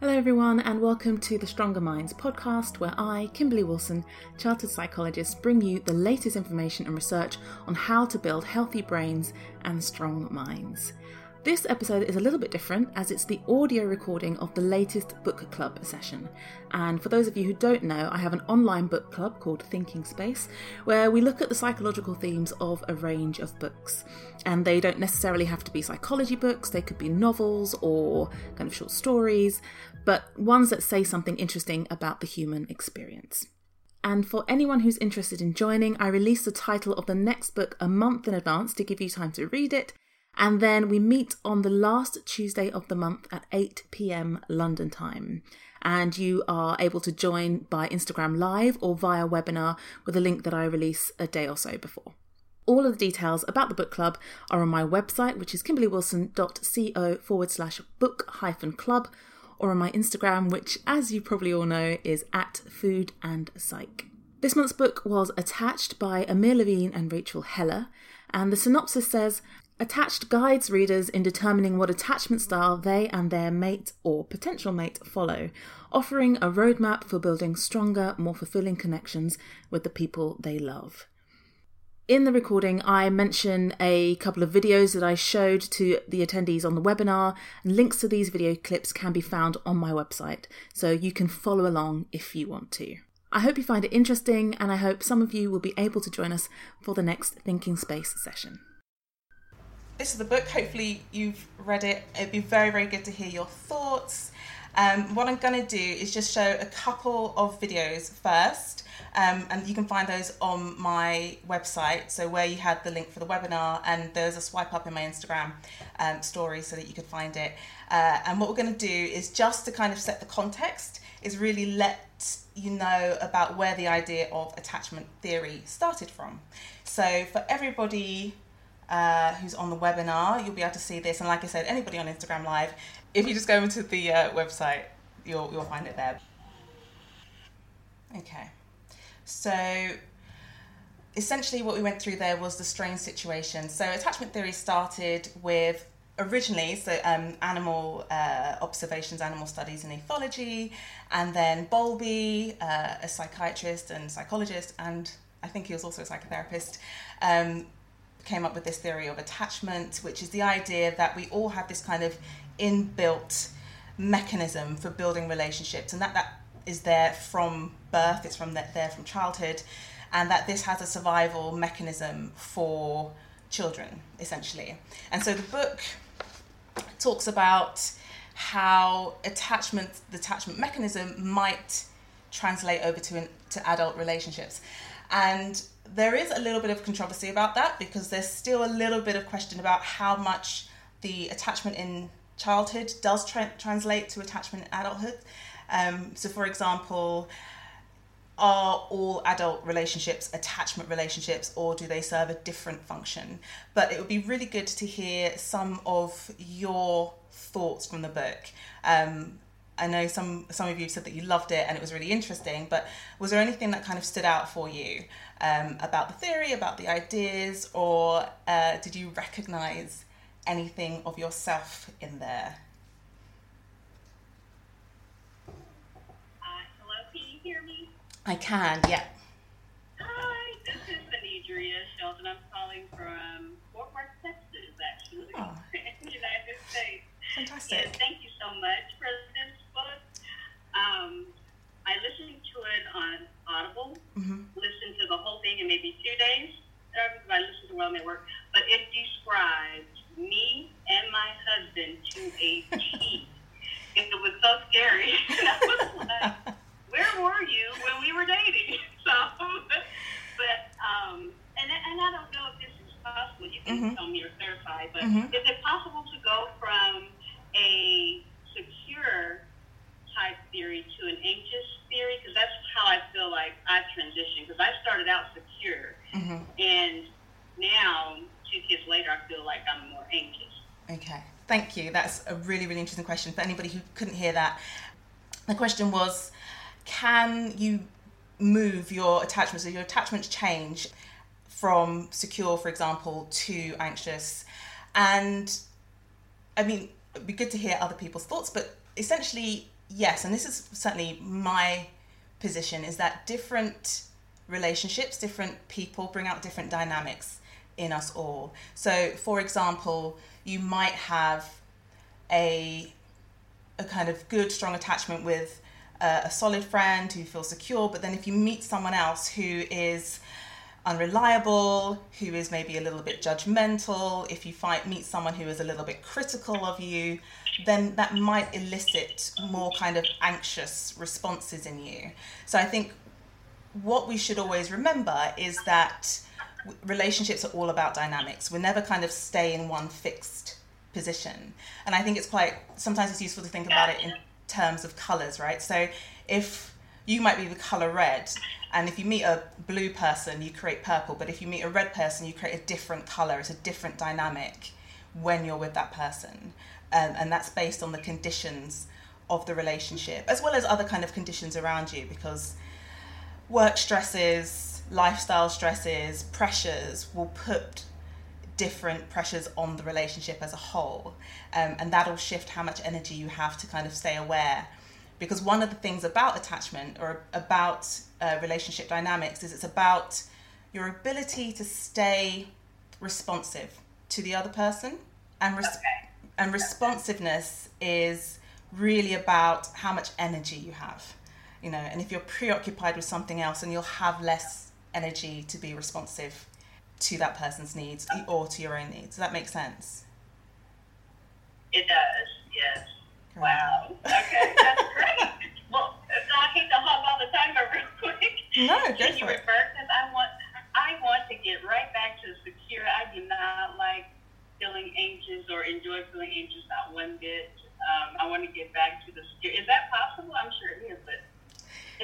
Hello, everyone, and welcome to the Stronger Minds podcast, where I, Kimberly Wilson, chartered psychologist, bring you the latest information and research on how to build healthy brains and strong minds. This episode is a little bit different as it's the audio recording of the latest book club session. And for those of you who don't know, I have an online book club called Thinking Space where we look at the psychological themes of a range of books. And they don't necessarily have to be psychology books, they could be novels or kind of short stories, but ones that say something interesting about the human experience. And for anyone who's interested in joining, I release the title of the next book a month in advance to give you time to read it and then we meet on the last Tuesday of the month at 8 pm London time. And you are able to join by Instagram Live or via webinar with a link that I release a day or so before. All of the details about the book club are on my website, which is kimberlywilson.co forward slash book hyphen club, or on my Instagram, which, as you probably all know, is at food and psych. This month's book was attached by Amir Levine and Rachel Heller, and the synopsis says Attached guides readers in determining what attachment style they and their mate or potential mate follow, offering a roadmap for building stronger, more fulfilling connections with the people they love. In the recording, I mention a couple of videos that I showed to the attendees on the webinar, and links to these video clips can be found on my website, so you can follow along if you want to. I hope you find it interesting, and I hope some of you will be able to join us for the next Thinking Space session this is the book. Hopefully, you've read it. It'd be very, very good to hear your thoughts. Um, what I'm going to do is just show a couple of videos first, um, and you can find those on my website. So, where you had the link for the webinar, and there's a swipe up in my Instagram um, story so that you could find it. Uh, and what we're going to do is just to kind of set the context, is really let you know about where the idea of attachment theory started from. So, for everybody uh, who's on the webinar, you'll be able to see this. And like I said, anybody on Instagram Live, if you just go into the uh, website, you'll, you'll find it there. Okay. So essentially what we went through there was the strange situation. So attachment theory started with originally so um, animal uh, observations, animal studies and ethology, and then Bowlby, uh, a psychiatrist and psychologist, and I think he was also a psychotherapist, um, came up with this theory of attachment, which is the idea that we all have this kind of inbuilt mechanism for building relationships, and that that is there from birth, it's from there from childhood, and that this has a survival mechanism for children, essentially. And so the book talks about how attachment, the attachment mechanism, might translate over to to adult relationships, and there is a little bit of controversy about that because there's still a little bit of question about how much the attachment in childhood does tra- translate to attachment in adulthood. Um, so, for example, are all adult relationships attachment relationships or do they serve a different function? But it would be really good to hear some of your thoughts from the book. Um, I know some some of you said that you loved it and it was really interesting, but was there anything that kind of stood out for you um, about the theory, about the ideas, or uh, did you recognise anything of yourself in there? Uh, hello, can you hear me? I can, yeah. Hi, this is Anidria Sheldon. I'm calling from Fort Worth, Texas, actually, oh. in the United States. Fantastic. Yeah, thank you so much for um, I listened to it on Audible, Mm-hmm. listened to the whole thing in maybe two days. I listened to Well Network, but it describes me and my husband to a T. And it was so scary. And I was like, where were you when we were dating? So, but, um, and, and I don't know if this is possible. You can Mhm. tell me or clarify, but Mhm. is it possible to go from a secure type theory to an anxious theory? Because that's how I feel like I've transitioned. Because I started out secure, Mhm. and now, two kids later, I feel like I'm more anxious. Okay, thank you. That's a really, really interesting question. For anybody who couldn't hear that, the question was can you move your attachments, or your attachments change from secure, for example, to anxious? And I mean, it'd be good to hear other people's thoughts, but essentially, yes. And this is certainly my position is that different relationships, different people bring out different dynamics in us all. So, for example, you might have a a kind of good, strong attachment with uh, a solid friend who feels secure, but then if you meet someone else who is unreliable, who is maybe a little bit judgmental, if you find meet someone who is a little bit critical of you, then that might elicit more kind of anxious responses in you. So I think what we should always remember is that relationships are all about dynamics. We never kind of stay in one fixed position. And I think it's quite sometimes it's useful to think about it in terms of colors, right? So if you might be the color red, and if you meet a blue person, you create purple, but if you meet a red person, you create a different color, it's a different dynamic when you're with that person. Um, and that's based on the conditions of the relationship, as well as other kind of conditions around you, because work stresses, lifestyle stresses, pressures will put different pressures on the relationship as a whole. Um, and that'll shift how much energy you have to kind of stay aware. Because one of the things about attachment or about uh, relationship dynamics is it's about your ability to stay responsive to the other person. And, res- Okay. and responsiveness is really about how much energy you have you know and if you're preoccupied with something else and you'll have less energy to be responsive to that person's needs or to your own needs does that make sense It does, yes. Great. Wow. Okay, that's great. well, I hate to hop on the timer real quick. No, go Can you for it. refer? Because I want, I want to get right back to secure. I do not like feeling anxious or enjoy feeling anxious not one bit. Um, I want to get back to the secure. Is that possible? I'm sure it is, but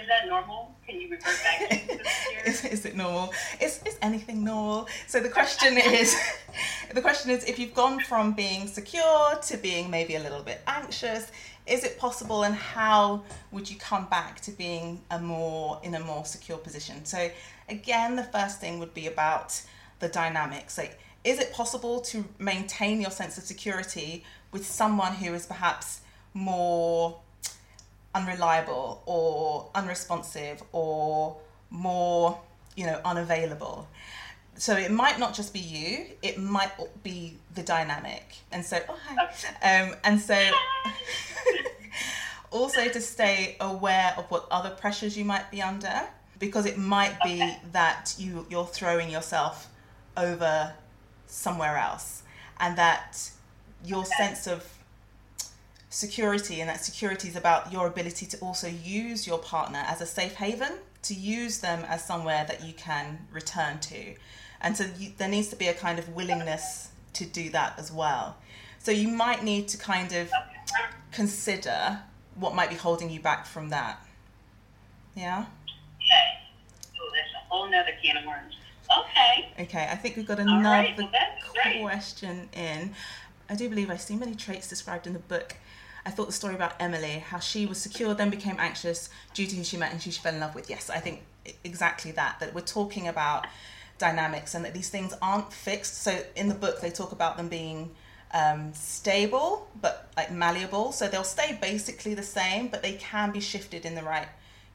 is that normal? Can you revert back to the secure? is, is it normal is, is anything normal so the question is the question is if you've gone from being secure to being maybe a little bit anxious is it possible and how would you come back to being a more in a more secure position? So again the first thing would be about the dynamics. Like is it possible to maintain your sense of security with someone who is perhaps more unreliable or unresponsive or more you know unavailable so it might not just be you it might be the dynamic. And so oh, hi. Um, and so also to stay aware of what other pressures you might be under because it might be Okay. that you you're throwing yourself over somewhere else and that your sense of security and that security is about your ability to also use your partner as a safe haven to use them as somewhere that you can return to and so you, there needs to be a kind of willingness to do that as well so you might need to kind of consider what might be holding you back from that yeah Okay. Oh, that's a whole nother can of worms. Okay. okay i think we've got another right, well, question in i do believe i see many traits described in the book I thought the story about Emily, how she was secure, then became anxious due to who she met and who she fell in love with. Yes, I think exactly that. That we're talking about dynamics and that these things aren't fixed. So in the book, they talk about them being um, stable but like malleable. So they'll stay basically the same, but they can be shifted in the right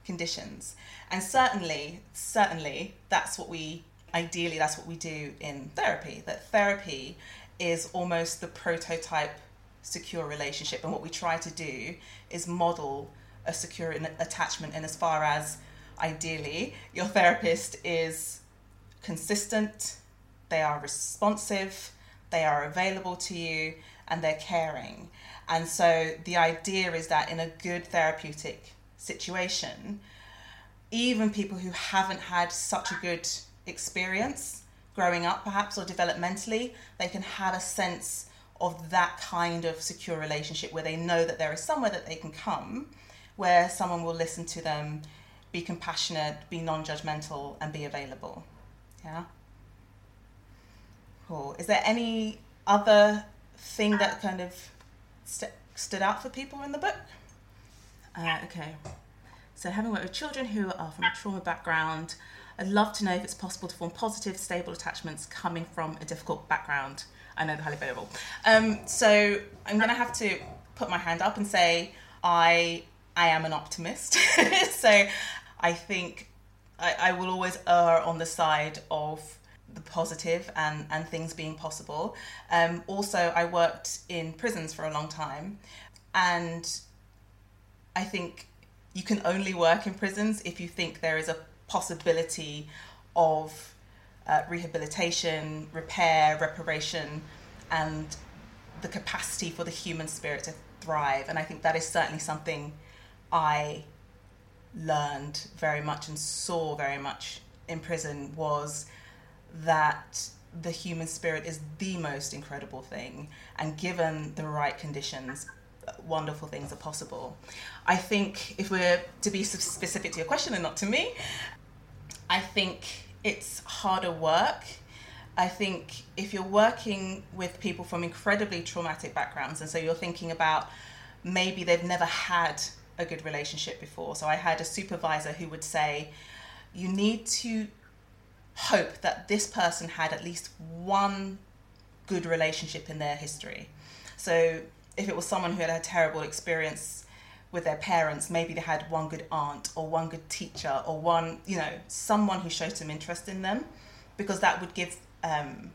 conditions. And certainly, certainly, that's what we ideally that's what we do in therapy. That therapy is almost the prototype secure relationship. And what we try to do is model a secure attachment in as far as ideally your therapist is consistent, they are responsive, they are available to you, and they're caring. And so the idea is that in a good therapeutic situation, even people who haven't had such a good experience growing up, perhaps, or developmentally, they can have a sense of that kind of secure relationship where they know that there is somewhere that they can come where someone will listen to them, be compassionate, be non judgmental, and be available. Yeah? Cool. Is there any other thing that kind of st- stood out for people in the book? Uh, okay. So, having worked with children who are from a trauma background, I'd love to know if it's possible to form positive, stable attachments coming from a difficult background. I know they're highly available. Um, so, I'm going to have to put my hand up and say I I am an optimist. so, I think I, I will always err on the side of the positive and, and things being possible. Um, also, I worked in prisons for a long time, and I think you can only work in prisons if you think there is a possibility of uh, rehabilitation, repair, reparation, and the capacity for the human spirit to thrive. And I think that is certainly something I learned very much and saw very much in prison was that the human spirit is the most incredible thing and given the right conditions wonderful things are possible i think if we're to be specific to your question and not to me I think it's harder work. I think if you're working with people from incredibly traumatic backgrounds, and so you're thinking about maybe they've never had a good relationship before. So I had a supervisor who would say, You need to hope that this person had at least one good relationship in their history. So if it was someone who had a terrible experience with their parents, maybe they had one good aunt or one good teacher or one, you know, someone who showed some interest in them, because that would give um,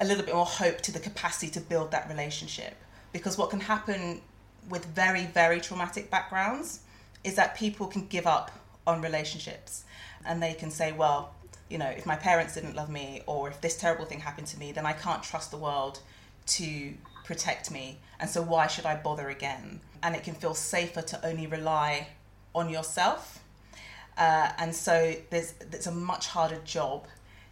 a little bit more hope to the capacity to build that relationship. Because what can happen with very, very traumatic backgrounds is that people can give up on relationships and they can say, well, you know, if my parents didn't love me or if this terrible thing happened to me, then I can't trust the world to protect me. And so why should I bother again? and it can feel safer to only rely on yourself. Uh, and so there's there's a much harder job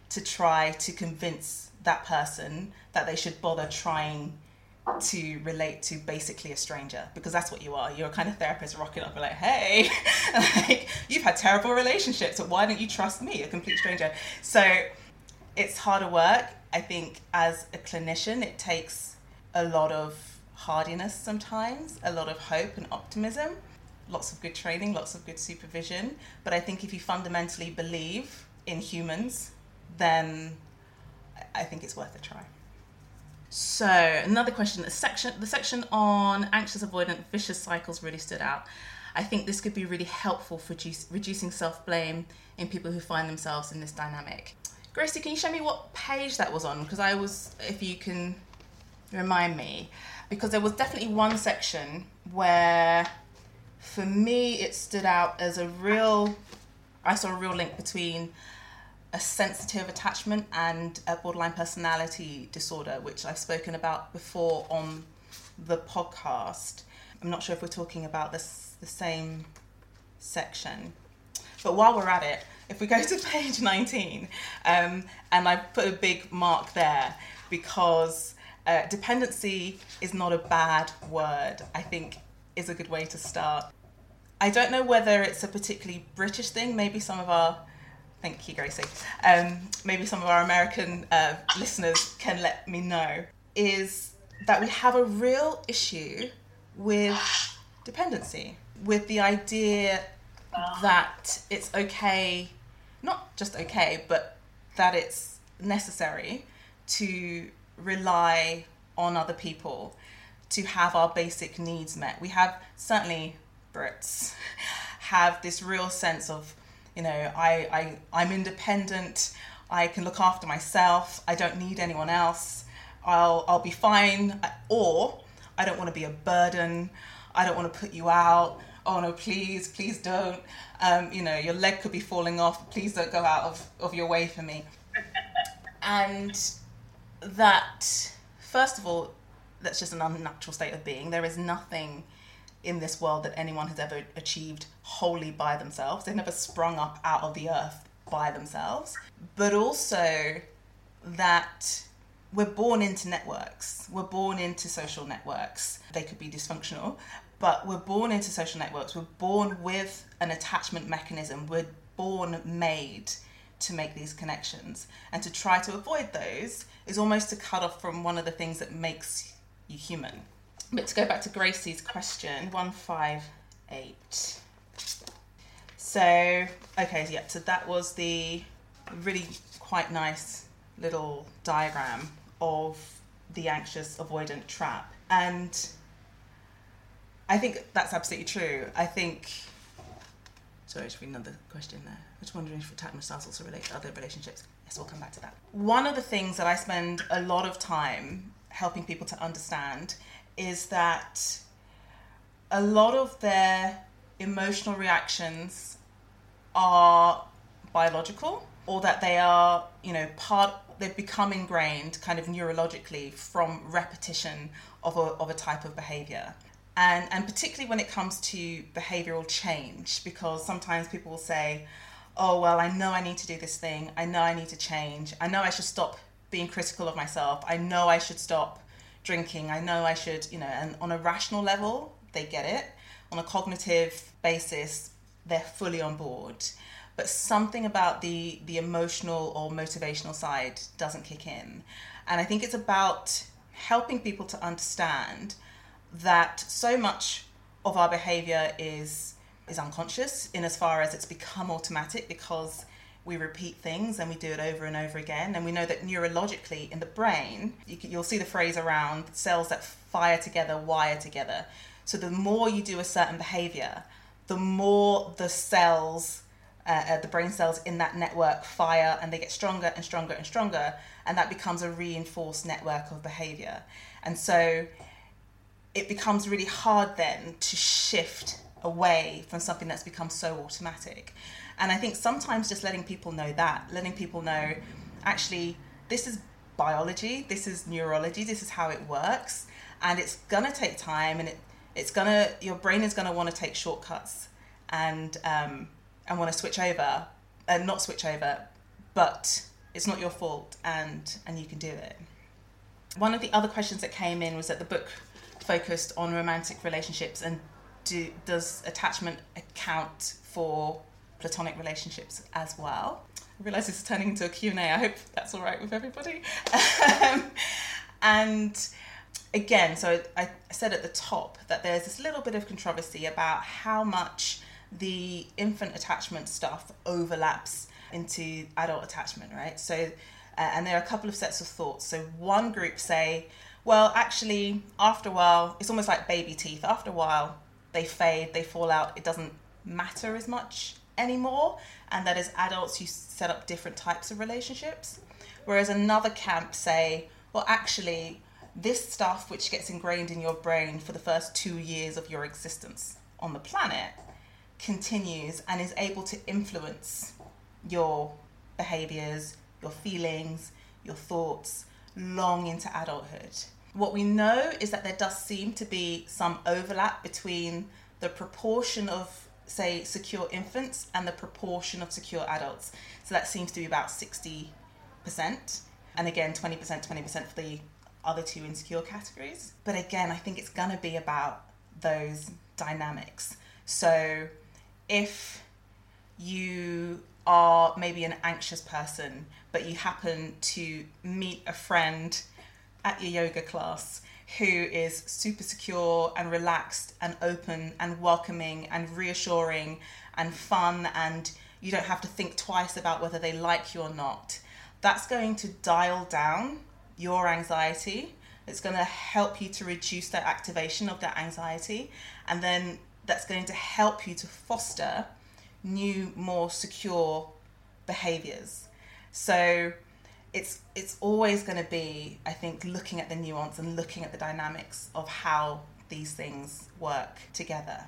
to try to convince that person that they should bother trying to relate to basically a stranger because that's what you are. You're a kind of therapist rocking up and like, hey, like you've had terrible relationships, so why don't you trust me, a complete stranger? So it's harder work. I think as a clinician, it takes a lot of hardiness sometimes, a lot of hope and optimism, lots of good training, lots of good supervision. But I think if you fundamentally believe in humans, then I think it's worth a try. So another question: the section, the section on anxious avoidant vicious cycles really stood out. I think this could be really helpful for reducing self blame in people who find themselves in this dynamic. Gracie, can you show me what page that was on? Because I was, if you can remind me because there was definitely one section where for me it stood out as a real I saw a real link between a sensitive attachment and a borderline personality disorder, which I've spoken about before on the podcast. I'm not sure if we're talking about this the same section. But while we're at it, if we go to page 19, um, and I put a big mark there because uh, dependency is not a bad word, I think is a good way to start. I don't know whether it's a particularly British thing, maybe some of our Thank you, Gracie. Um, maybe some of our American uh, listeners can let me know. Is that we have a real issue with dependency, with the idea that it's okay, not just okay, but that it's necessary to rely on other people to have our basic needs met. We have certainly Brits have this real sense of, you know, I, I I'm independent, I can look after myself, I don't need anyone else. I'll I'll be fine, or I don't want to be a burden. I don't want to put you out. Oh no, please, please don't. Um, you know, your leg could be falling off. Please don't go out of, of your way for me. and that, first of all, that's just an unnatural state of being. There is nothing in this world that anyone has ever achieved wholly by themselves. They've never sprung up out of the earth by themselves. But also that we're born into networks. We're born into social networks. They could be dysfunctional, but we're born into social networks. We're born with an attachment mechanism. We're born made to make these connections. And to try to avoid those is almost to cut off from one of the things that makes you human. But to go back to Gracie's question, 158. So, okay, yeah, so that was the really quite nice little diagram of the anxious avoidant trap. And I think that's absolutely true. I think. Sorry, just read another question there. I was wondering if attachment styles also relate to other relationships. Yes, we'll come back to that. One of the things that I spend a lot of time helping people to understand is that a lot of their emotional reactions are biological or that they are, you know, part they've become ingrained kind of neurologically from repetition of a, of a type of behavior. And, and particularly when it comes to behavioral change, because sometimes people will say, oh, well, I know I need to do this thing. I know I need to change. I know I should stop being critical of myself. I know I should stop drinking. I know I should, you know, and on a rational level, they get it. On a cognitive basis, they're fully on board. But something about the the emotional or motivational side doesn't kick in. And i think it's about helping people to understand that so much of our behavior is is unconscious in as far as it's become automatic because we repeat things and we do it over and over again. And we know that neurologically in the brain you will see the phrase around cells that fire together wire together so the more you do a certain behavior the more the cells uh, uh, the brain cells in that network fire and they get stronger and stronger and stronger and that becomes a reinforced network of behavior. And so it becomes really hard then to shift away from something that's become so automatic. And i think sometimes just letting people know that letting people know actually this is biology this is neurology this is how it works and it's gonna take time and it, it's gonna your brain is gonna want to take shortcuts and um, and want to switch over and not switch over, but it's not your fault and and you can do it. One of the other questions that came in was that the book focused on romantic relationships and do, does attachment account for platonic relationships as well? I realise this is turning into a Q&A. I hope that's all right with everybody. um, and again, so I said at the top that there's this little bit of controversy about how much the infant attachment stuff overlaps into adult attachment, right? So, uh, and there are a couple of sets of thoughts. So, one group say, well, actually, after a while, it's almost like baby teeth. After a while, they fade, they fall out, it doesn't matter as much anymore. And that as adults, you set up different types of relationships. Whereas another camp say, well, actually, this stuff which gets ingrained in your brain for the first two years of your existence on the planet continues and is able to influence your behaviors, your feelings, your thoughts long into adulthood. What we know is that there does seem to be some overlap between the proportion of, say, secure infants and the proportion of secure adults. So that seems to be about 60%. And again, 20%, 20% for the other two insecure categories. But again, I think it's going to be about those dynamics. So if you are maybe an anxious person, but you happen to meet a friend at your yoga class who is super secure and relaxed and open and welcoming and reassuring and fun, and you don't have to think twice about whether they like you or not, that's going to dial down your anxiety. It's going to help you to reduce that activation of that anxiety. And then that's going to help you to foster new, more secure behaviors. So it's it's always going to be i think looking at the nuance and looking at the dynamics of how these things work together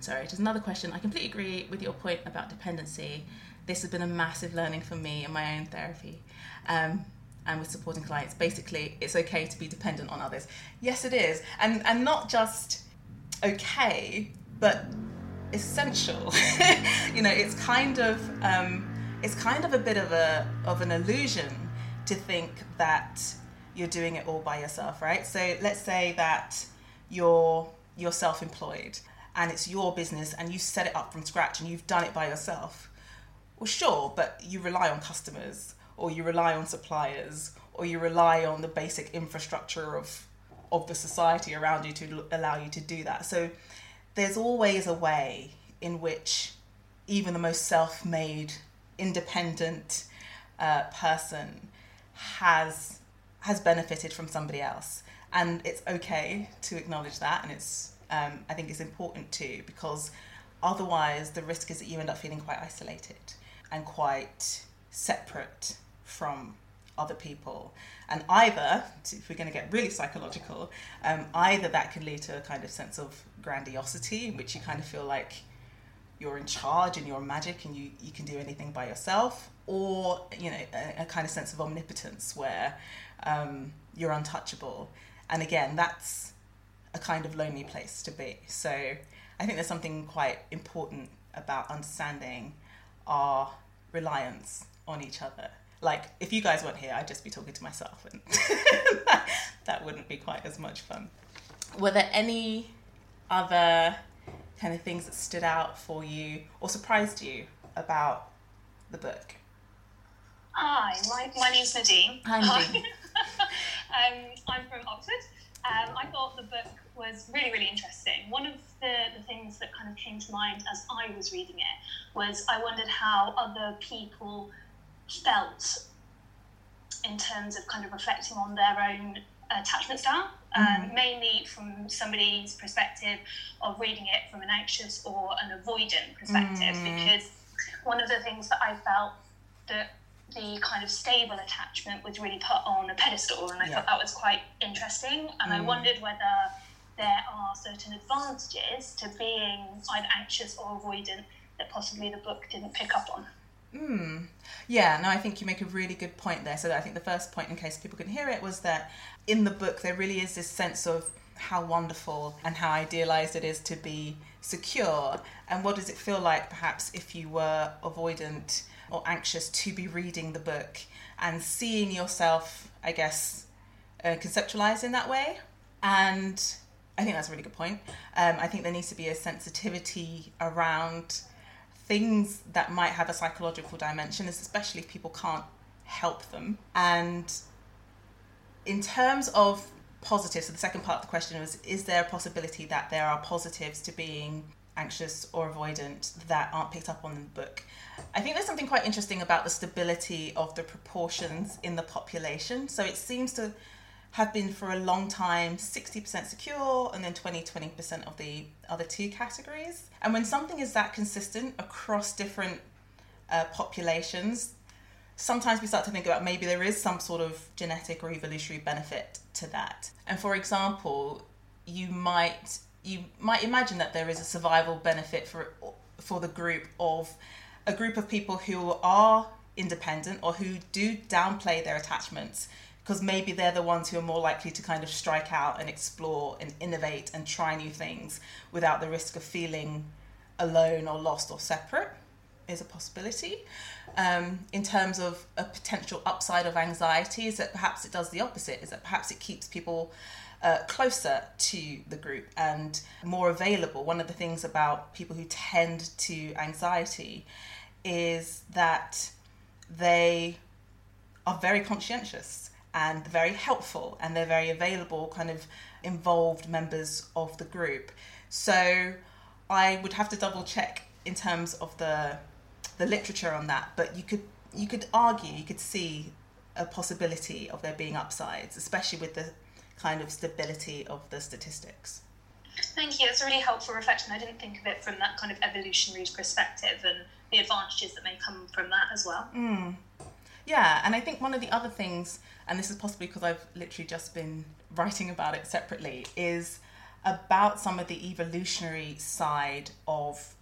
sorry just another question i completely agree with your point about dependency this has been a massive learning for me in my own therapy um, and with supporting clients basically it's okay to be dependent on others yes it is and and not just okay but essential you know it's kind of um, it's kind of a bit of a of an illusion to think that you're doing it all by yourself, right? So let's say that you're you're self-employed and it's your business and you set it up from scratch and you've done it by yourself. Well, sure, but you rely on customers or you rely on suppliers or you rely on the basic infrastructure of of the society around you to allow you to do that. So there's always a way in which even the most self-made independent uh, person has has benefited from somebody else, and it's okay to acknowledge that, and it's um, I think it's important too because otherwise the risk is that you end up feeling quite isolated and quite separate from other people. And either, if we're going to get really psychological, um, either that can lead to a kind of sense of grandiosity in which you kind of feel like you're in charge and you're magic and you, you can do anything by yourself, or you know a, a kind of sense of omnipotence where um, you're untouchable. And again, that's a kind of lonely place to be. So I think there's something quite important about understanding our reliance on each other. Like if you guys weren't here, I'd just be talking to myself, and that wouldn't be quite as much fun. Were there any other kind of things that stood out for you or surprised you about the book? Hi, my, my name's Nadine. Hi, Nadine. um, I'm from Oxford. Um, I thought the book was really, really interesting. One of the, the things that kind of came to mind as I was reading it was I wondered how other people felt in terms of kind of reflecting on their own attachment style, um, mm-hmm. mainly from somebody's perspective of reading it from an anxious or an avoidant perspective. Mm. Because one of the things that I felt that the kind of stable attachment was really put on a pedestal, and I yeah. thought that was quite interesting. And mm. I wondered whether there are certain advantages to being either anxious or avoidant that possibly the book didn't pick up on. Mm. Yeah, no, I think you make a really good point there. So I think the first point, in case people can hear it, was that in the book there really is this sense of how wonderful and how idealized it is to be secure. And what does it feel like, perhaps, if you were avoidant or anxious to be reading the book and seeing yourself, I guess, uh, conceptualized in that way? And I think that's a really good point. Um, I think there needs to be a sensitivity around things that might have a psychological dimension, especially if people can't help them. And in terms of positives, so the second part of the question was Is there a possibility that there are positives to being anxious or avoidant that aren't picked up on in the book? I think there's something quite interesting about the stability of the proportions in the population. So it seems to have been for a long time 60% secure and then 20 20% of the other two categories. And when something is that consistent across different uh, populations, sometimes we start to think about maybe there is some sort of genetic or evolutionary benefit to that. And for example, you might you might imagine that there is a survival benefit for for the group of a group of people who are independent or who do downplay their attachments because maybe they're the ones who are more likely to kind of strike out and explore and innovate and try new things without the risk of feeling alone or lost or separate is a possibility. Um, in terms of a potential upside of anxiety, is that perhaps it does the opposite, is that perhaps it keeps people uh, closer to the group and more available. One of the things about people who tend to anxiety is that they are very conscientious and very helpful and they're very available, kind of involved members of the group. So I would have to double check in terms of the the literature on that, but you could you could argue, you could see a possibility of there being upsides, especially with the kind of stability of the statistics. Thank you. It's a really helpful reflection. I didn't think of it from that kind of evolutionary perspective and the advantages that may come from that as well. Mm. Yeah, and I think one of the other things, and this is possibly because I've literally just been writing about it separately, is about some of the evolutionary side of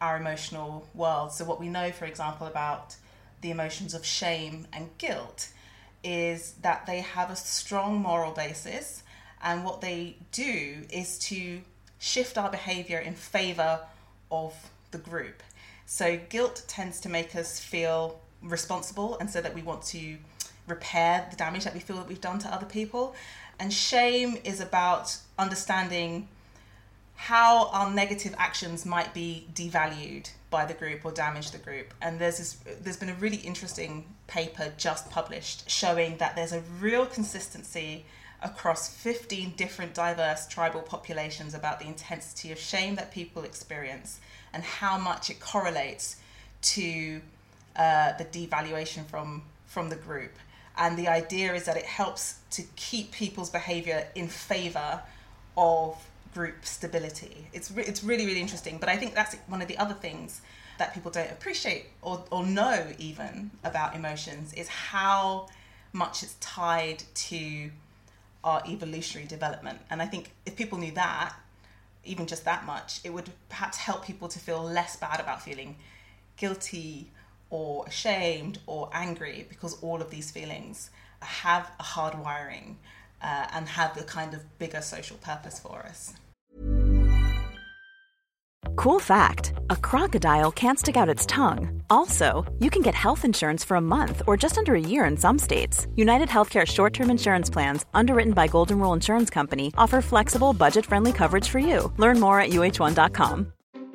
our emotional world. So, what we know, for example, about the emotions of shame and guilt is that they have a strong moral basis, and what they do is to shift our behavior in favor of the group. So, guilt tends to make us feel responsible, and so that we want to repair the damage that we feel that we've done to other people. And shame is about understanding how our negative actions might be devalued by the group or damage the group. And there's this, there's been a really interesting paper just published showing that there's a real consistency across 15 different diverse tribal populations about the intensity of shame that people experience and how much it correlates to uh, the devaluation from from the group. And the idea is that it helps to keep people's behavior in favor of group stability. It's, re- it's really, really interesting. But I think that's one of the other things that people don't appreciate or, or know even about emotions is how much it's tied to our evolutionary development. And I think if people knew that, even just that much, it would perhaps help people to feel less bad about feeling guilty or ashamed or angry because all of these feelings have a hard wiring uh, and have a kind of bigger social purpose for us. Cool fact a crocodile can't stick out its tongue. Also, you can get health insurance for a month or just under a year in some states. United Healthcare short term insurance plans, underwritten by Golden Rule Insurance Company, offer flexible, budget friendly coverage for you. Learn more at uh1.com.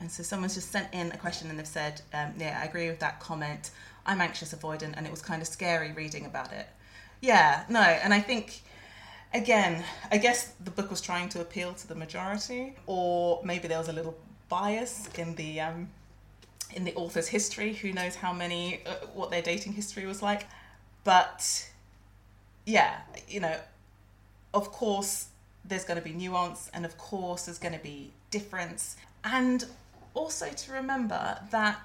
and so someone's just sent in a question and they've said, um, yeah, I agree with that comment. I'm anxious avoidant, and it was kind of scary reading about it. Yeah, no, and I think, again, I guess the book was trying to appeal to the majority, or maybe there was a little bias in the um, in the author's history. Who knows how many, uh, what their dating history was like. But yeah, you know, of course, there's going to be nuance, and of course, there's going to be difference. And also to remember that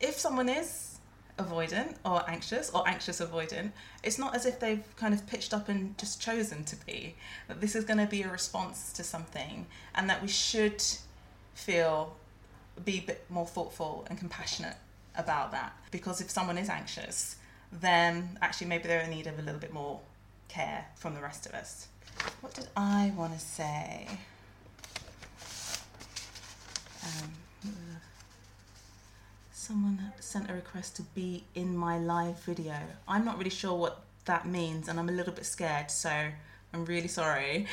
if someone is avoidant or anxious or anxious avoidant, it's not as if they've kind of pitched up and just chosen to be. That this is going to be a response to something, and that we should feel be a bit more thoughtful and compassionate about that. Because if someone is anxious, then actually maybe they're in need of a little bit more care from the rest of us. What did I want to say? Um, someone sent a request to be in my live video. I'm not really sure what that means, and I'm a little bit scared, so I'm really sorry.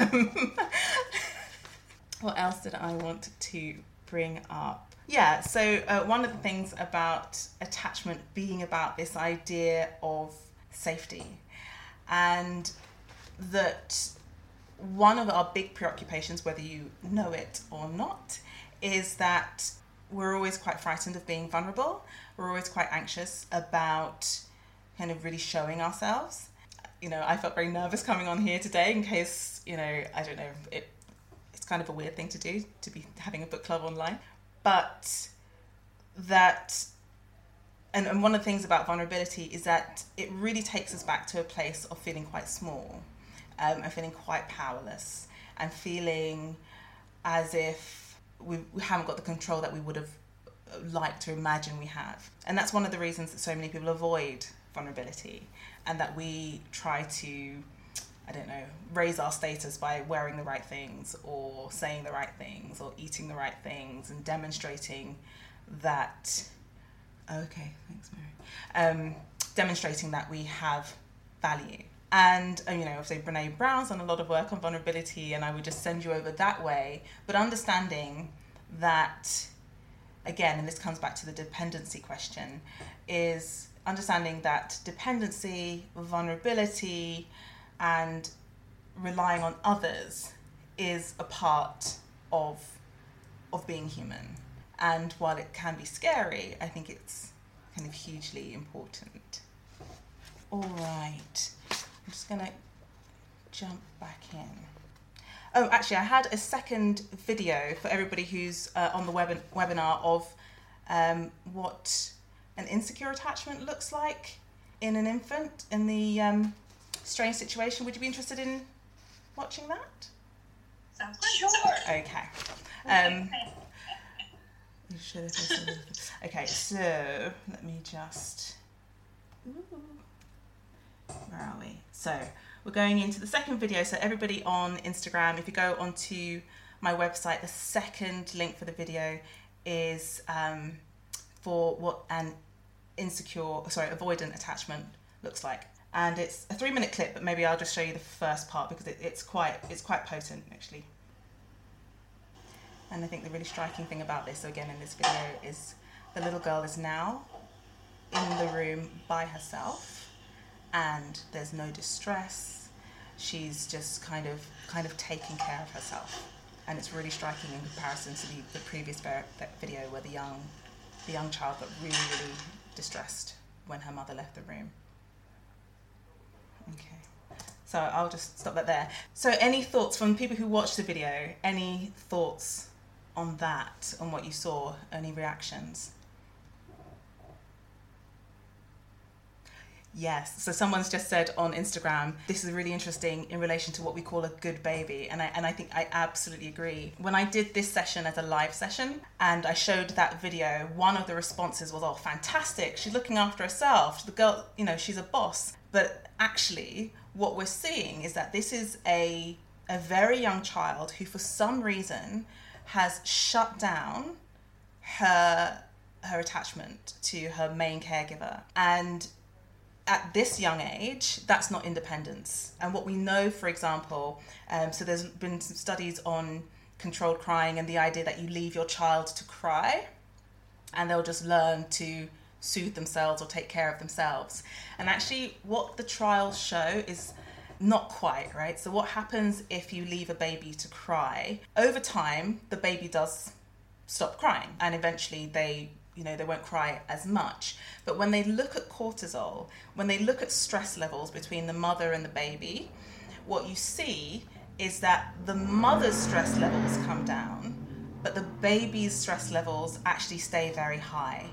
um, what else did I want to bring up? Yeah, so uh, one of the things about attachment being about this idea of safety, and that one of our big preoccupations, whether you know it or not, is that we're always quite frightened of being vulnerable. We're always quite anxious about kind of really showing ourselves. You know, I felt very nervous coming on here today in case, you know, I don't know, it, it's kind of a weird thing to do to be having a book club online. But that, and, and one of the things about vulnerability is that it really takes us back to a place of feeling quite small um, and feeling quite powerless and feeling as if we, we haven't got the control that we would have liked to imagine we have. And that's one of the reasons that so many people avoid vulnerability and that we try to I don't know, raise our status by wearing the right things or saying the right things or eating the right things and demonstrating that. Okay, thanks, Mary. Um, demonstrating that we have value. And, uh, you know, say Brene Brown's done a lot of work on vulnerability, and I would just send you over that way. But understanding that, again, and this comes back to the dependency question, is understanding that dependency, vulnerability, and relying on others is a part of of being human. And while it can be scary, I think it's kind of hugely important. All right, I'm just gonna jump back in. Oh, actually, I had a second video for everybody who's uh, on the web- webinar of um, what an insecure attachment looks like in an infant in the um, strange situation. Would you be interested in watching that? Sounds good. Sure. Okay. Um, okay, so let me just. Where are we? So we're going into the second video. So everybody on Instagram, if you go onto my website, the second link for the video is um, for what an insecure, sorry, avoidant attachment looks like and it's a three minute clip but maybe i'll just show you the first part because it, it's quite it's quite potent actually and i think the really striking thing about this so again in this video is the little girl is now in the room by herself and there's no distress she's just kind of kind of taking care of herself and it's really striking in comparison to the, the previous video where the young the young child got really really distressed when her mother left the room Okay. So I'll just stop that there. So any thoughts from people who watched the video? Any thoughts on that, on what you saw? Any reactions? Yes. So someone's just said on Instagram, this is really interesting in relation to what we call a good baby. And I and I think I absolutely agree. When I did this session as a live session and I showed that video, one of the responses was, Oh, fantastic. She's looking after herself. The girl, you know, she's a boss. But actually, what we're seeing is that this is a, a very young child who, for some reason, has shut down her her attachment to her main caregiver and at this young age, that's not independence. And what we know, for example, um, so there's been some studies on controlled crying and the idea that you leave your child to cry and they'll just learn to soothe themselves or take care of themselves. And actually, what the trials show is not quite, right? So, what happens if you leave a baby to cry? Over time, the baby does stop crying and eventually they you know they won't cry as much but when they look at cortisol when they look at stress levels between the mother and the baby what you see is that the mother's stress levels come down but the baby's stress levels actually stay very high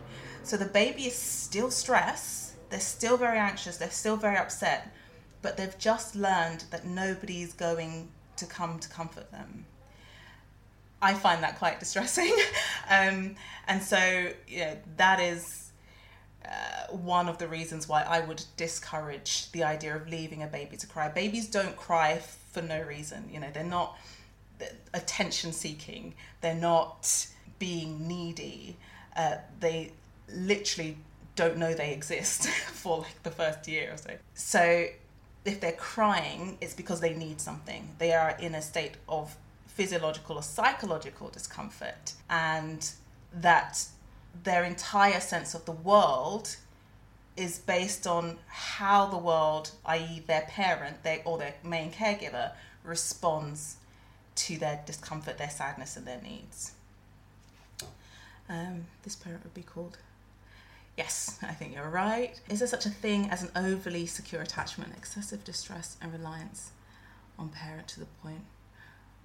so the baby is still stressed, they're still very anxious, they're still very upset, but they've just learned that nobody's going to come to comfort them. I find that quite distressing. um, and so, yeah, that is uh, one of the reasons why I would discourage the idea of leaving a baby to cry. Babies don't cry for no reason. You know, they're not attention seeking, they're not being needy. Uh, they literally don't know they exist for like the first year or so. So if they're crying, it's because they need something. They are in a state of physiological or psychological discomfort, and that their entire sense of the world is based on how the world, i.e., their parent their, or their main caregiver, responds to their discomfort, their sadness, and their needs. Um, this parent would be called Yes, I think you're right. Is there such a thing as an overly secure attachment, excessive distress and reliance on parent to the point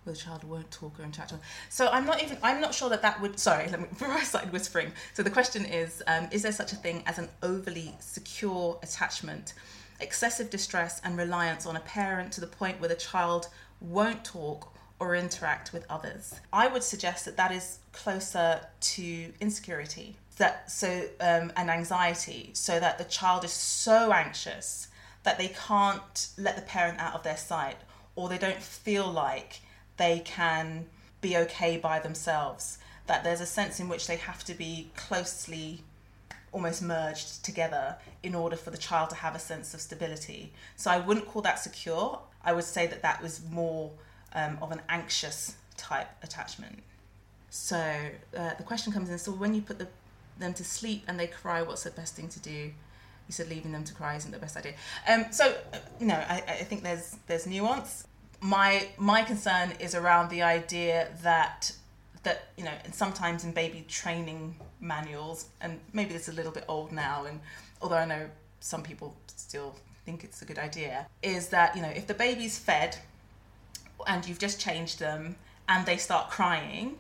the child won't talk or interact? So I'm not even. I'm not sure that that would. Sorry, let me. Before I started whispering. So the question is: um, Is there such a thing as an overly secure attachment, excessive distress and reliance on a parent to the point where the child won't talk or interact with others. I would suggest that that is closer to insecurity that so um, and anxiety so that the child is so anxious that they can't let the parent out of their sight or they don't feel like they can be okay by themselves that there's a sense in which they have to be closely almost merged together in order for the child to have a sense of stability. So i wouldn't call that secure. I would say that that was more um, of an anxious type attachment. So uh, the question comes in so when you put the, them to sleep and they cry what's the best thing to do? You said leaving them to cry isn't the best idea. Um, so uh, you know I, I think there's there's nuance my my concern is around the idea that that you know and sometimes in baby training manuals and maybe it's a little bit old now and although i know some people still think it's a good idea is that you know if the baby's fed and you've just changed them and they start crying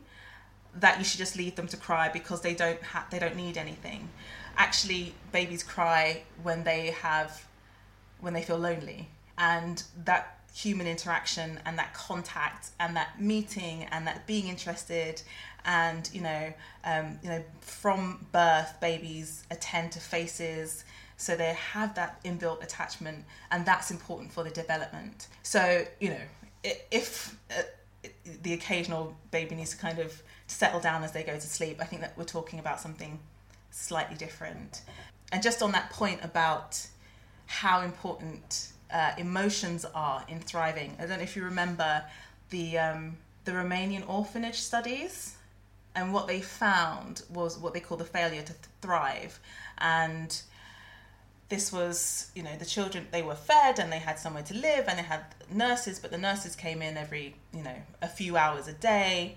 that you should just leave them to cry because they don't have they don't need anything. Actually babies cry when they have when they feel lonely and that human interaction and that contact and that meeting and that being interested and you know um, you know from birth babies attend to faces. So they have that inbuilt attachment and that's important for the development. So you know if uh, the occasional baby needs to kind of settle down as they go to sleep i think that we're talking about something slightly different. And just on that point about how important uh, emotions are in thriving. I don't know if you remember the um, the Romanian orphanage studies, and what they found was what they call the failure to thrive, and this was you know the children they were fed and they had somewhere to live and they had nurses but the nurses came in every you know a few hours a day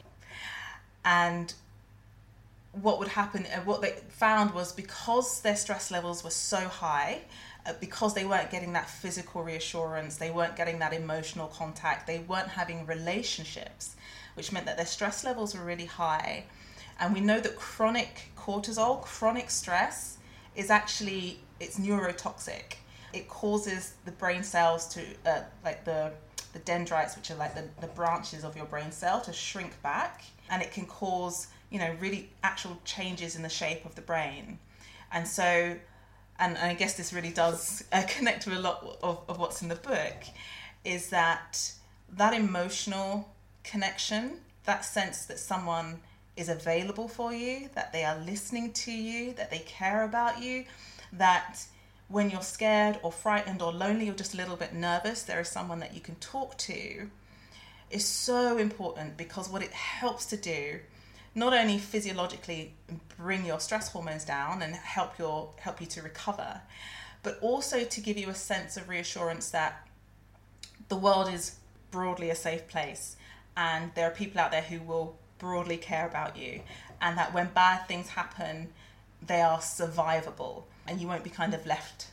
and what would happen uh, what they found was because their stress levels were so high because they weren't getting that physical reassurance, they weren't getting that emotional contact, they weren't having relationships, which meant that their stress levels were really high. And we know that chronic cortisol, chronic stress, is actually it's neurotoxic. It causes the brain cells to uh, like the the dendrites, which are like the, the branches of your brain cell, to shrink back, and it can cause you know really actual changes in the shape of the brain. And so and, and I guess this really does uh, connect with a lot of, of what's in the book, is that that emotional connection, that sense that someone is available for you, that they are listening to you, that they care about you, that when you're scared or frightened or lonely or just a little bit nervous, there is someone that you can talk to, is so important because what it helps to do not only physiologically bring your stress hormones down and help your help you to recover, but also to give you a sense of reassurance that the world is broadly a safe place and there are people out there who will broadly care about you and that when bad things happen they are survivable and you won't be kind of left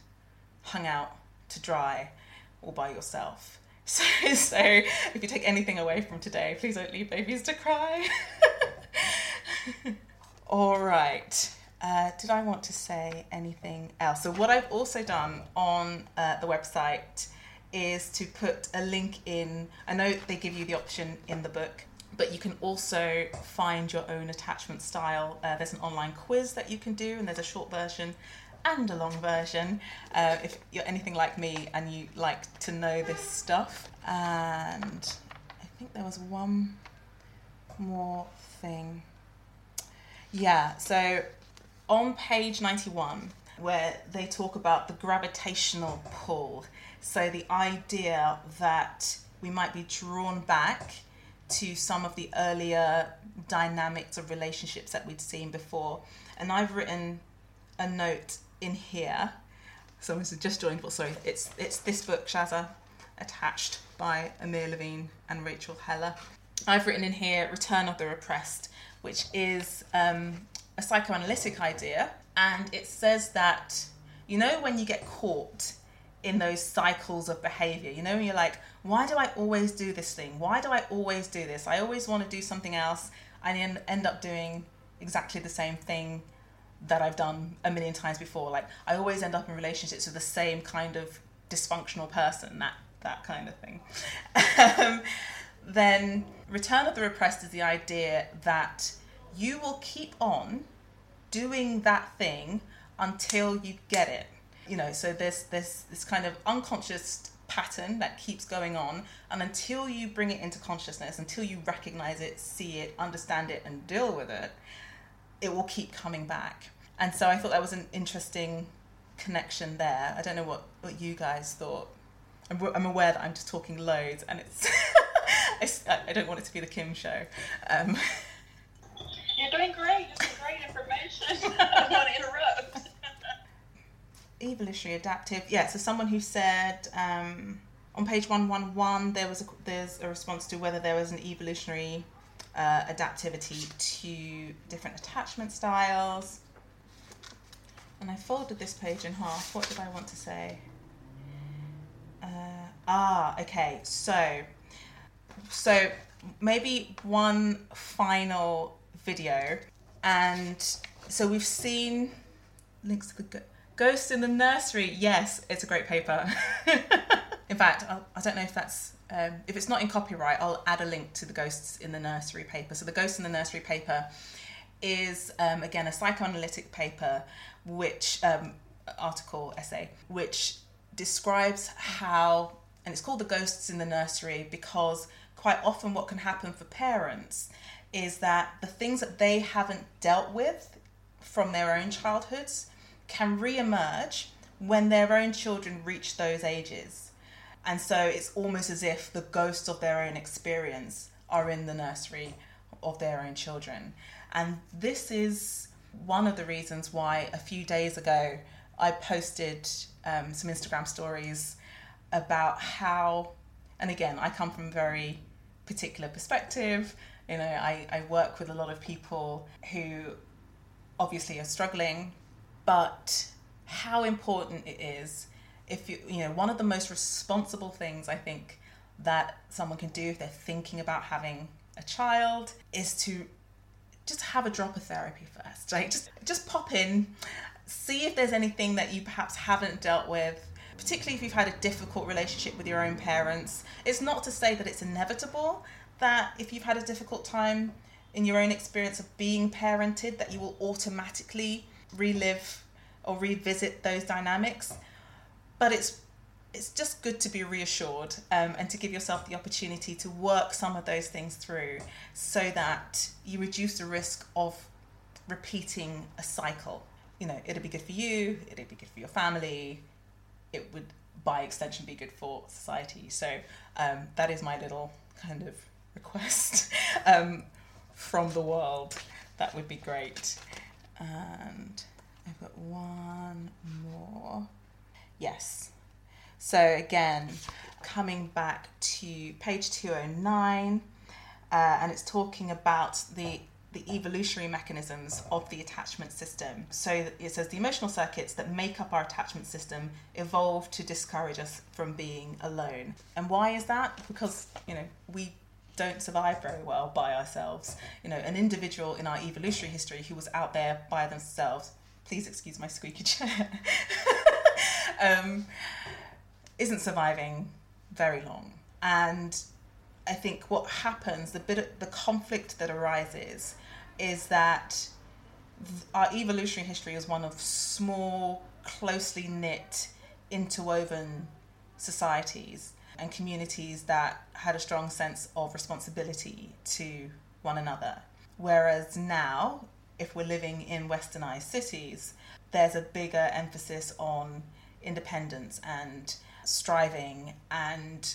hung out to dry all by yourself. So, so if you take anything away from today please don't leave babies to cry All right. Uh, did I want to say anything else? So, what I've also done on uh, the website is to put a link in. I know they give you the option in the book, but you can also find your own attachment style. Uh, there's an online quiz that you can do, and there's a short version and a long version uh, if you're anything like me and you like to know this stuff. And I think there was one more thing. Yeah, so on page 91, where they talk about the gravitational pull, so the idea that we might be drawn back to some of the earlier dynamics of relationships that we'd seen before. And I've written a note in here. So this is just joined, but sorry, it's it's this book, Shaza, attached by Amir Levine and Rachel Heller. I've written in here Return of the Repressed, which is um, a psychoanalytic idea. And it says that, you know, when you get caught in those cycles of behavior, you know, when you're like, why do I always do this thing? Why do I always do this? I always want to do something else. and end up doing exactly the same thing that I've done a million times before. Like, I always end up in relationships with the same kind of dysfunctional person, that, that kind of thing. um, then Return of the Repressed is the idea that you will keep on doing that thing until you get it. You know, so there's this this kind of unconscious pattern that keeps going on and until you bring it into consciousness, until you recognize it, see it, understand it and deal with it, it will keep coming back. And so I thought that was an interesting connection there. I don't know what, what you guys thought. I'm, I'm aware that I'm just talking loads and it's I, I don't want it to be the Kim show. Um, You're doing great. It's great information. I don't want to interrupt. evolutionary adaptive. Yeah, so someone who said um, on page 111 there was a, there's a response to whether there was an evolutionary uh, adaptivity to different attachment styles. And I folded this page in half. What did I want to say? Uh, ah, okay. So, so maybe one final video, and so we've seen links to the go- Ghost in the Nursery. Yes, it's a great paper. in fact, I'll, I do not know if that's um, if it's not in copyright. I'll add a link to the Ghosts in the Nursery paper. So the Ghosts in the Nursery paper is um, again a psychoanalytic paper, which um, article essay which describes how and it's called the ghosts in the nursery because quite often what can happen for parents is that the things that they haven't dealt with from their own childhoods can re-emerge when their own children reach those ages. And so it's almost as if the ghosts of their own experience are in the nursery of their own children. And this is one of the reasons why a few days ago I posted um, some Instagram stories about how, and again, I come from very particular perspective. You know, I, I work with a lot of people who obviously are struggling but how important it is if you you know one of the most responsible things i think that someone can do if they're thinking about having a child is to just have a drop of therapy first like just just pop in see if there's anything that you perhaps haven't dealt with particularly if you've had a difficult relationship with your own parents it's not to say that it's inevitable that if you've had a difficult time in your own experience of being parented that you will automatically relive or revisit those dynamics. But it's it's just good to be reassured um, and to give yourself the opportunity to work some of those things through so that you reduce the risk of repeating a cycle. You know, it'll be good for you, it'll be good for your family, it would by extension be good for society. So um, that is my little kind of request um, from the world. That would be great. And I've got one more. Yes. So again, coming back to page 209, uh, and it's talking about the the evolutionary mechanisms of the attachment system. So it says the emotional circuits that make up our attachment system evolved to discourage us from being alone. And why is that? Because, you know, we don't survive very well by ourselves. You know, an individual in our evolutionary history who was out there by themselves please excuse my squeaky chair, um, isn't surviving very long. And I think what happens, the bit of, the conflict that arises, is that our evolutionary history is one of small, closely knit, interwoven societies and communities that had a strong sense of responsibility to one another. Whereas now, if we're living in westernized cities, there's a bigger emphasis on independence and striving and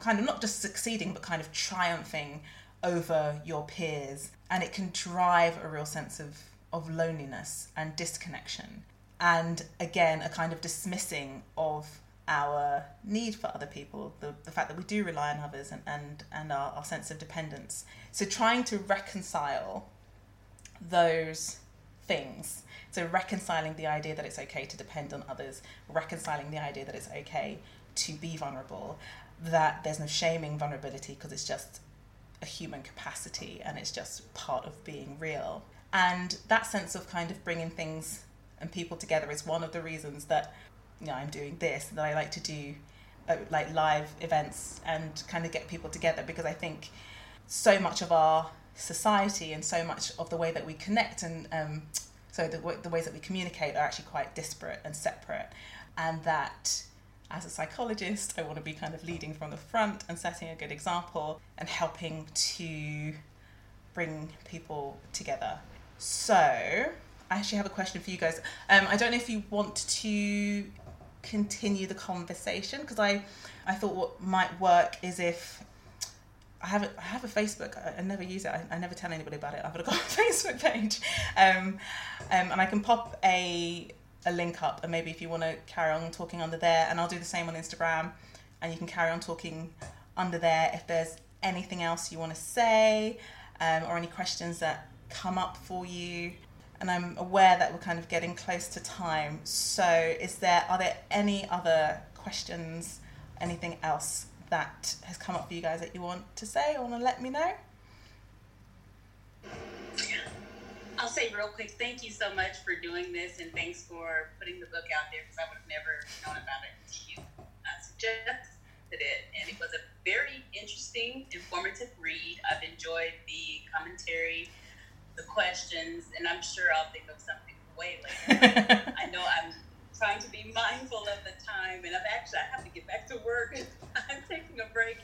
kind of not just succeeding, but kind of triumphing over your peers. And it can drive a real sense of, of loneliness and disconnection. And again, a kind of dismissing of our need for other people, the, the fact that we do rely on others and, and, and our, our sense of dependence. So trying to reconcile those things. So, reconciling the idea that it's okay to depend on others, reconciling the idea that it's okay to be vulnerable, that there's no shaming vulnerability because it's just a human capacity and it's just part of being real. And that sense of kind of bringing things and people together is one of the reasons that you know I'm doing this that I like to do uh, like live events and kind of get people together because I think so much of our society and so much of the way that we connect and um, so the, the ways that we communicate are actually quite disparate and separate and that as a psychologist i want to be kind of leading from the front and setting a good example and helping to bring people together so i actually have a question for you guys um, i don't know if you want to continue the conversation because i i thought what might work is if I have a, I have a Facebook. I, I never use it. I, I, never tell anybody about it. I've got a Facebook page, um, um, and I can pop a a link up, and maybe if you want to carry on talking under there, and I'll do the same on Instagram, and you can carry on talking under there. If there's anything else you want to say, um, or any questions that come up for you, and I'm aware that we're kind of getting close to time. So, is there are there any other questions? Anything else that has come up for you guys that you want to say or want to let me know? I'll say real quick, thank you so much for doing this and thanks for putting the book out there because I would have never known about it until you uh, suggested it. And it was a very interesting, informative read. I've enjoyed the commentary, the questions, and I'm sure I'll think of something way later. I know I'm trying to be mindful of the time, and I've actually I have to get back to work. I'm taking a break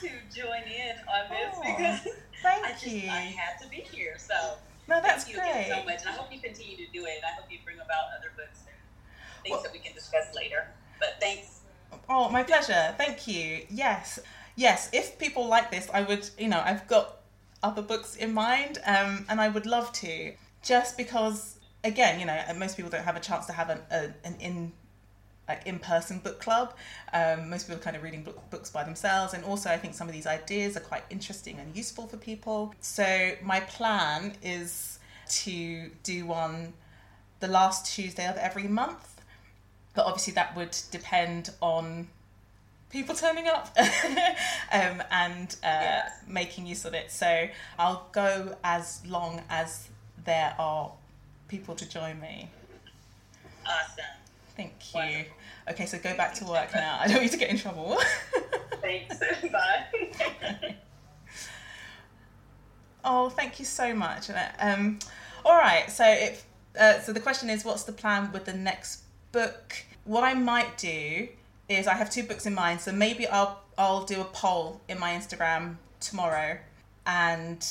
to join in on this oh, because I just you. I had to be here. So no, that's thank you great. so much, and I hope you continue to do it. And I hope you bring about other books and things well, that we can discuss later. But thanks. Oh, my pleasure. Thank you. Yes, yes. If people like this, I would. You know, I've got other books in mind, um, and I would love to. Just because again, you know, most people don't have a chance to have an, a, an in like in-person book club. Um, most people are kind of reading book, books by themselves, and also I think some of these ideas are quite interesting and useful for people. So my plan is to do one the last Tuesday of every month, but obviously that would depend on people turning up um, and uh, yes. making use of it. So I'll go as long as there are people to join me. Awesome. Thank you. Wonderful. Okay, so go back to work now. I don't need to get in trouble. Thanks. Bye. oh, thank you so much. Um, all right. So if uh, so, the question is, what's the plan with the next book? What I might do is I have two books in mind, so maybe I'll I'll do a poll in my Instagram tomorrow, and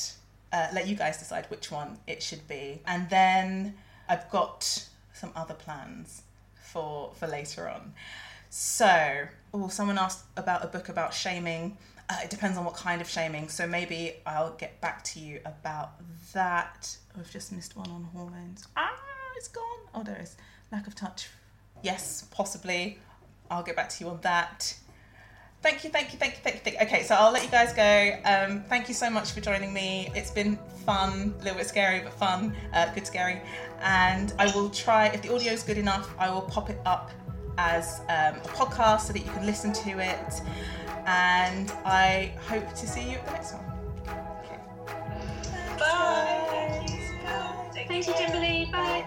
uh, let you guys decide which one it should be. And then I've got some other plans for for later on. So, oh, someone asked about a book about shaming. Uh, it depends on what kind of shaming. So maybe I'll get back to you about that. Oh, I've just missed one on hormones. Ah, it's gone. Oh, there is lack of touch. Yes, possibly. I'll get back to you on that. Thank you, thank you, thank you, thank you. Thank you. Okay, so I'll let you guys go. Um, thank you so much for joining me. It's been fun, a little bit scary, but fun, uh, good scary. And I will try, if the audio is good enough, I will pop it up as um, a podcast so that you can listen to it. And I hope to see you at the next one. Okay. Bye. Bye. Thank you, Kimberly. Bye.